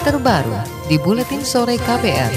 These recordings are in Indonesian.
terbaru di Buletin Sore KPR.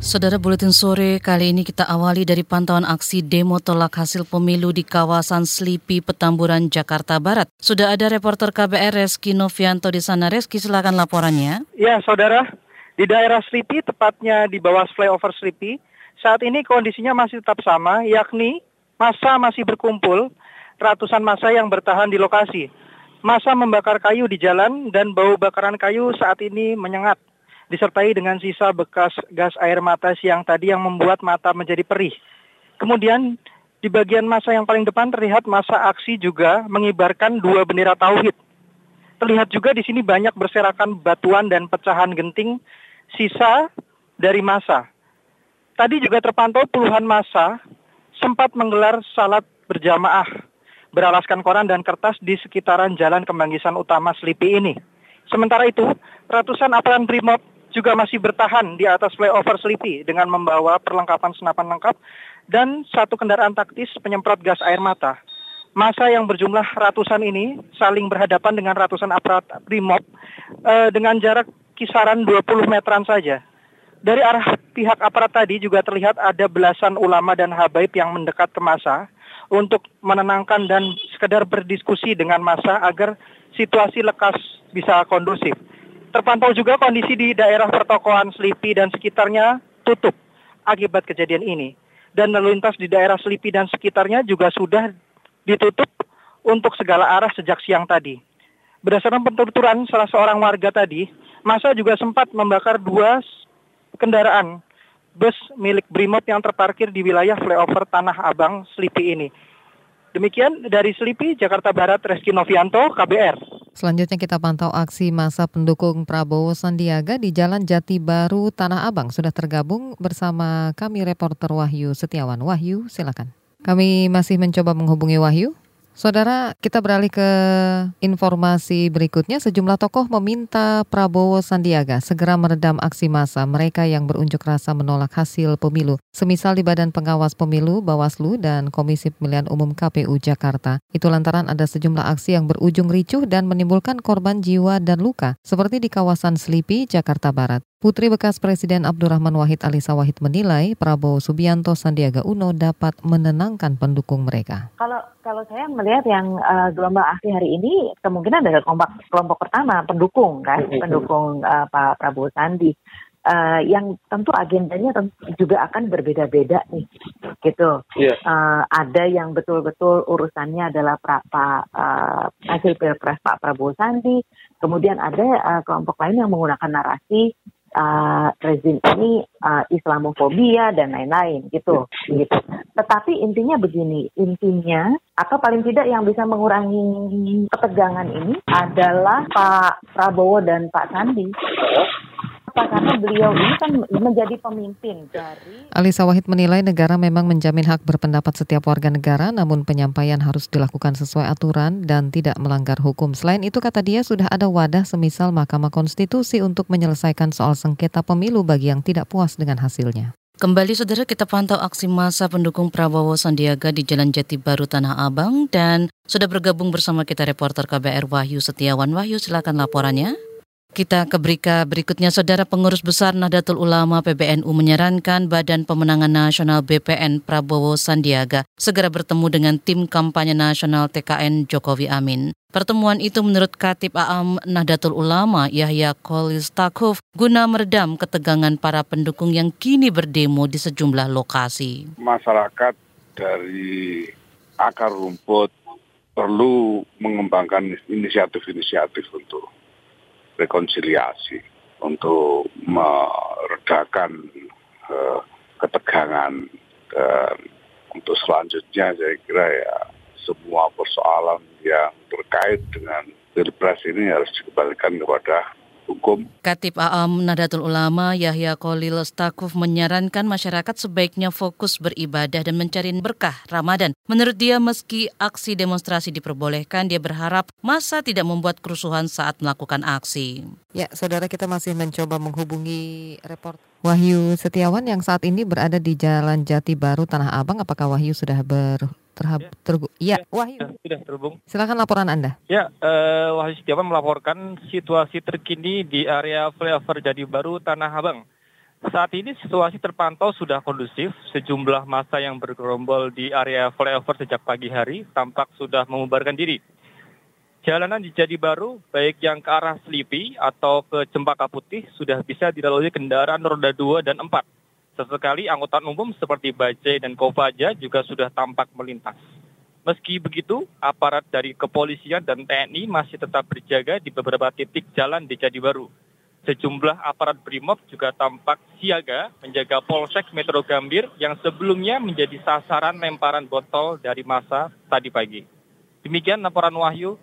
Saudara Buletin Sore, kali ini kita awali dari pantauan aksi demo tolak hasil pemilu di kawasan Slipi, Petamburan, Jakarta Barat. Sudah ada reporter KBR Reski Novianto di sana. Reski, silakan laporannya. Ya, saudara. Di daerah Slipi, tepatnya di bawah flyover Slipi, saat ini kondisinya masih tetap sama, yakni masa masih berkumpul, ratusan masa yang bertahan di lokasi. Masa membakar kayu di jalan dan bau bakaran kayu saat ini menyengat, disertai dengan sisa bekas gas air mata siang tadi yang membuat mata menjadi perih. Kemudian di bagian masa yang paling depan terlihat masa aksi juga mengibarkan dua bendera tauhid. Terlihat juga di sini banyak berserakan batuan dan pecahan genting sisa dari masa. Tadi juga terpantau puluhan masa sempat menggelar salat berjamaah beralaskan koran dan kertas di sekitaran Jalan Kemanggisan Utama Selipi ini. Sementara itu, ratusan aparat Brimob juga masih bertahan di atas flyover Selipi dengan membawa perlengkapan senapan lengkap dan satu kendaraan taktis penyemprot gas air mata. Masa yang berjumlah ratusan ini saling berhadapan dengan ratusan aparat Brimob eh, dengan jarak kisaran 20 meteran saja. Dari arah pihak aparat tadi juga terlihat ada belasan ulama dan habaib yang mendekat ke masa untuk menenangkan dan sekedar berdiskusi dengan masa agar situasi lekas bisa kondusif. Terpantau juga kondisi di daerah pertokohan Selipi dan sekitarnya tutup akibat kejadian ini. Dan lalu lintas di daerah Selipi dan sekitarnya juga sudah ditutup untuk segala arah sejak siang tadi. Berdasarkan penuturan salah seorang warga tadi, masa juga sempat membakar dua kendaraan bus milik Brimob yang terparkir di wilayah flyover Tanah Abang Selipi ini. Demikian dari Selipi, Jakarta Barat, Reski Novianto, KBR. Selanjutnya kita pantau aksi masa pendukung Prabowo Sandiaga di Jalan Jati Baru, Tanah Abang. Sudah tergabung bersama kami reporter Wahyu Setiawan. Wahyu, silakan. Kami masih mencoba menghubungi Wahyu. Saudara, kita beralih ke informasi berikutnya. Sejumlah tokoh meminta Prabowo Sandiaga segera meredam aksi massa mereka yang berunjuk rasa menolak hasil pemilu. Semisal di Badan Pengawas Pemilu, Bawaslu, dan Komisi Pemilihan Umum KPU Jakarta. Itu lantaran ada sejumlah aksi yang berujung ricuh dan menimbulkan korban jiwa dan luka, seperti di kawasan Selipi, Jakarta Barat. Putri bekas Presiden Abdurrahman Wahid Alisa Wahid menilai Prabowo Subianto Sandiaga Uno dapat menenangkan pendukung mereka. Kalau kalau saya melihat yang uh, gelombang aksi hari ini kemungkinan dari kelompok kelompok pertama pendukung kan, pendukung uh, Pak Prabowo Sandi. Uh, yang tentu agendanya tentu juga akan berbeda-beda nih, gitu. Yeah. Uh, ada yang betul-betul urusannya adalah pra, pra, uh, hasil pilpres Pak Prabowo Sandi, kemudian ada uh, kelompok lain yang menggunakan narasi uh, rezim ini uh, Islamofobia dan lain-lain gitu gitu. Tetapi intinya begini, intinya atau paling tidak yang bisa mengurangi ketegangan ini adalah Pak Prabowo dan Pak Sandi karena beliau ini kan menjadi pemimpin dari Alisa Wahid menilai negara memang menjamin hak berpendapat setiap warga negara namun penyampaian harus dilakukan sesuai aturan dan tidak melanggar hukum. Selain itu kata dia sudah ada wadah semisal Mahkamah Konstitusi untuk menyelesaikan soal sengketa pemilu bagi yang tidak puas dengan hasilnya. Kembali saudara kita pantau aksi massa pendukung Prabowo Sandiaga di Jalan Jati Baru Tanah Abang dan sudah bergabung bersama kita reporter KBR Wahyu Setiawan. Wahyu silakan laporannya. Kita ke berita berikutnya, Saudara Pengurus Besar Nahdlatul Ulama PBNU menyarankan Badan Pemenangan Nasional BPN Prabowo Sandiaga segera bertemu dengan tim kampanye nasional TKN Jokowi Amin. Pertemuan itu menurut Katib Aam Nahdlatul Ulama Yahya Kolis Takuf guna meredam ketegangan para pendukung yang kini berdemo di sejumlah lokasi. Masyarakat dari akar rumput perlu mengembangkan inisiatif-inisiatif untuk rekonsiliasi untuk meredakan uh, ketegangan dan untuk selanjutnya saya kira ya semua persoalan yang terkait dengan pilpres ini harus dikembalikan kepada hukum. Katib Aam Nahdlatul Ulama Yahya Kolil Stakuf menyarankan masyarakat sebaiknya fokus beribadah dan mencari berkah Ramadan. Menurut dia meski aksi demonstrasi diperbolehkan, dia berharap masa tidak membuat kerusuhan saat melakukan aksi. Ya, saudara kita masih mencoba menghubungi report Wahyu Setiawan yang saat ini berada di Jalan Jati Baru Tanah Abang. Apakah Wahyu sudah ber terhab Ya. tergu- Ya, Wahyu, Sudah, sudah terhubung. silakan laporan Anda. Ya, eh, Wahyu Setiawan melaporkan situasi terkini di area flyover Jadi Baru Tanah Abang. Saat ini situasi terpantau sudah kondusif. Sejumlah masa yang bergerombol di area flyover sejak pagi hari tampak sudah membubarkan diri. Jalanan di Jadi Baru, baik yang ke arah Selipi atau ke Cempaka Putih, sudah bisa dilalui kendaraan roda 2 dan 4. Sesekali angkutan umum seperti Bajai dan Kopaja juga sudah tampak melintas. Meski begitu, aparat dari kepolisian dan TNI masih tetap berjaga di beberapa titik jalan di Jadi Baru. Sejumlah aparat BRIMOB juga tampak siaga menjaga Polsek Metro Gambir yang sebelumnya menjadi sasaran lemparan botol dari masa tadi pagi. Demikian laporan Wahyu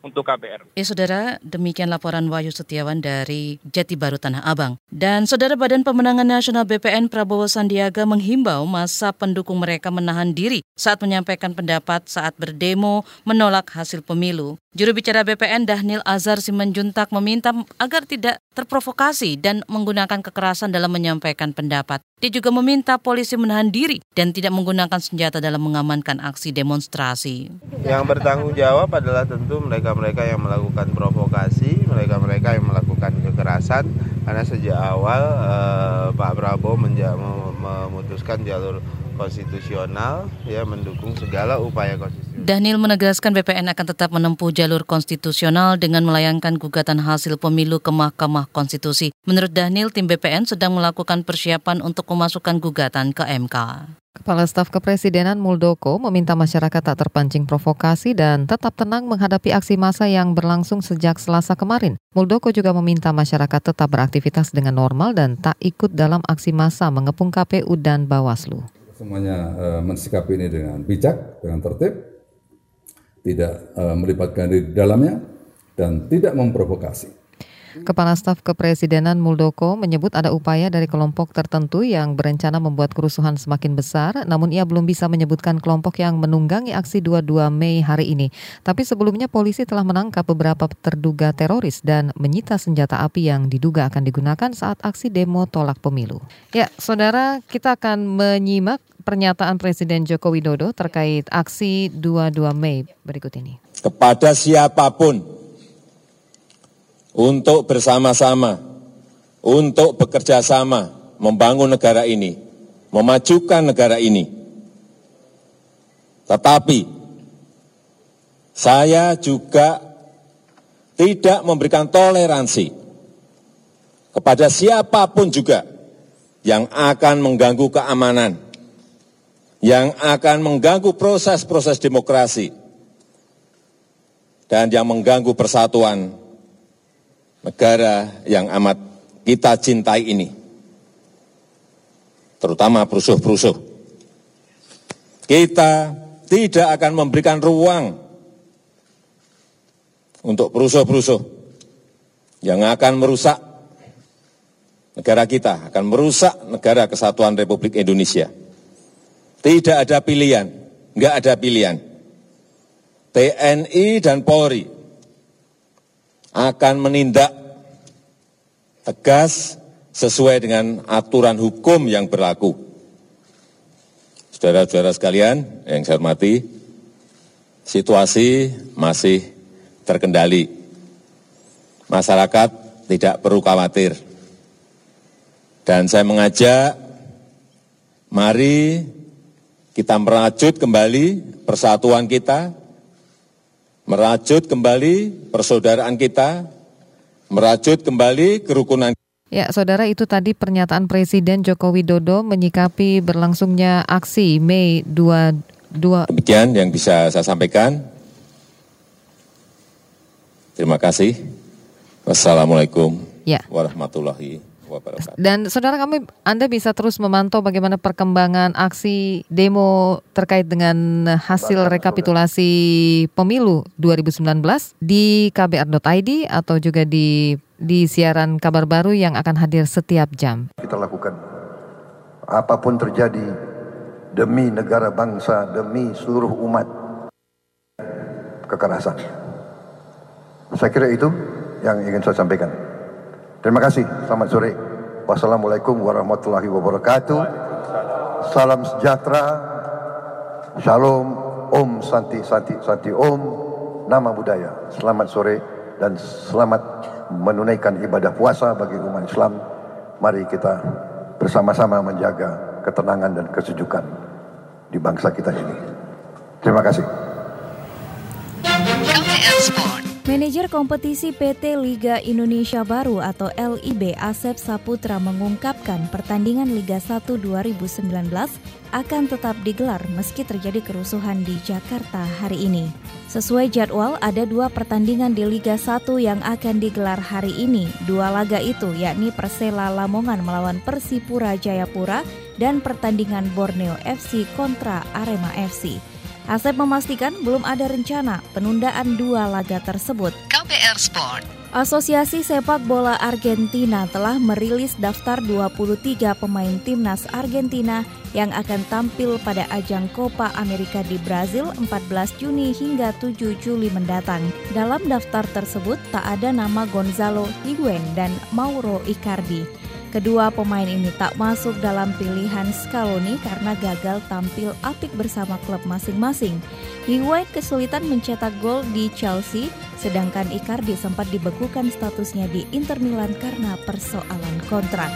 untuk KBR. Ya saudara, demikian laporan Wahyu Setiawan dari Jati Baru Tanah Abang. Dan saudara Badan Pemenangan Nasional BPN Prabowo Sandiaga menghimbau masa pendukung mereka menahan diri saat menyampaikan pendapat saat berdemo menolak hasil pemilu. Juru bicara BPN Dahnil Azhar Simanjuntak meminta agar tidak terprovokasi dan menggunakan kekerasan dalam menyampaikan pendapat. Dia juga meminta polisi menahan diri dan tidak menggunakan senjata dalam mengamankan aksi demonstrasi. Yang bertanggung jawab adalah tentu mereka-mereka yang melakukan provokasi, mereka-mereka yang melakukan kekerasan. Karena sejak awal eh, Pak Prabowo menja- mem- memutuskan jalur konstitusional, ya mendukung segala upaya konstitusional. Daniel menegaskan BPN akan tetap menempuh jalur konstitusional dengan melayangkan gugatan hasil pemilu ke Mahkamah Konstitusi. Menurut Daniel, tim BPN sedang melakukan persiapan untuk memasukkan gugatan ke MK. Kepala Staf Kepresidenan Muldoko meminta masyarakat tak terpancing provokasi dan tetap tenang menghadapi aksi massa yang berlangsung sejak Selasa kemarin. Muldoko juga meminta masyarakat tetap beraktivitas dengan normal dan tak ikut dalam aksi massa mengepung KPU dan Bawaslu. Semuanya eh, mensikapi ini dengan bijak, dengan tertib, tidak eh, melibatkan di dalamnya, dan tidak memprovokasi. Kepala Staf Kepresidenan Muldoko menyebut ada upaya dari kelompok tertentu yang berencana membuat kerusuhan semakin besar, namun ia belum bisa menyebutkan kelompok yang menunggangi aksi 22 Mei hari ini. Tapi sebelumnya polisi telah menangkap beberapa terduga teroris dan menyita senjata api yang diduga akan digunakan saat aksi demo tolak pemilu. Ya, saudara, kita akan menyimak pernyataan Presiden Joko Widodo terkait aksi 22 Mei berikut ini. kepada siapa pun untuk bersama-sama, untuk bekerja sama membangun negara ini, memajukan negara ini. Tetapi saya juga tidak memberikan toleransi kepada siapa pun juga yang akan mengganggu keamanan, yang akan mengganggu proses-proses demokrasi, dan yang mengganggu persatuan negara yang amat kita cintai ini, terutama perusuh-perusuh. Kita tidak akan memberikan ruang untuk perusuh-perusuh yang akan merusak negara kita, akan merusak negara kesatuan Republik Indonesia. Tidak ada pilihan, nggak ada pilihan. TNI dan Polri akan menindak tegas sesuai dengan aturan hukum yang berlaku. Saudara-saudara sekalian yang saya hormati, situasi masih terkendali. Masyarakat tidak perlu khawatir. Dan saya mengajak, mari kita merajut kembali persatuan kita, merajut kembali persaudaraan kita, merajut kembali kerukunan. Ya, saudara itu tadi pernyataan Presiden Joko Widodo menyikapi berlangsungnya aksi Mei 22 Demikian yang bisa saya sampaikan. Terima kasih. Wassalamualaikum Ya. warahmatullahi wabarakatuh. Dan saudara kami Anda bisa terus memantau bagaimana perkembangan aksi demo terkait dengan hasil rekapitulasi pemilu 2019 di kbr.id atau juga di di siaran kabar baru yang akan hadir setiap jam. kita lakukan. Apa pun terjadi demi negara bangsa, demi seluruh umat kekerasan. Saya kira itu yang ingin saya sampaikan. Terima kasih. Selamat sore. Wassalamualaikum warahmatullahi wabarakatuh. Salam sejahtera. Shalom Om Santi Santi Santi Om Nama Budaya. Selamat sore dan selamat menunaikan ibadah puasa bagi umat Islam. Mari kita bersama-sama menjaga ketenangan dan kesejukan di bangsa kita ini. Terima kasih. Manajer kompetisi PT Liga Indonesia Baru atau LIB Asep Saputra mengungkapkan pertandingan Liga 1 2019 akan tetap digelar meski terjadi kerusuhan di Jakarta hari ini. Sesuai jadwal, ada dua pertandingan di Liga 1 yang akan digelar hari ini. Dua laga itu yakni Persela Lamongan melawan Persipura Jayapura dan pertandingan Borneo FC kontra Arema FC. Asep memastikan belum ada rencana penundaan dua laga tersebut. KPR Sport Asosiasi Sepak Bola Argentina telah merilis daftar 23 pemain timnas Argentina yang akan tampil pada ajang Copa America di Brazil 14 Juni hingga 7 Juli mendatang. Dalam daftar tersebut tak ada nama Gonzalo Higuain dan Mauro Icardi. Kedua pemain ini tak masuk dalam pilihan Scaloni karena gagal tampil apik bersama klub masing-masing. Higuain kesulitan mencetak gol di Chelsea, sedangkan Icardi sempat dibekukan statusnya di Inter Milan karena persoalan kontrak.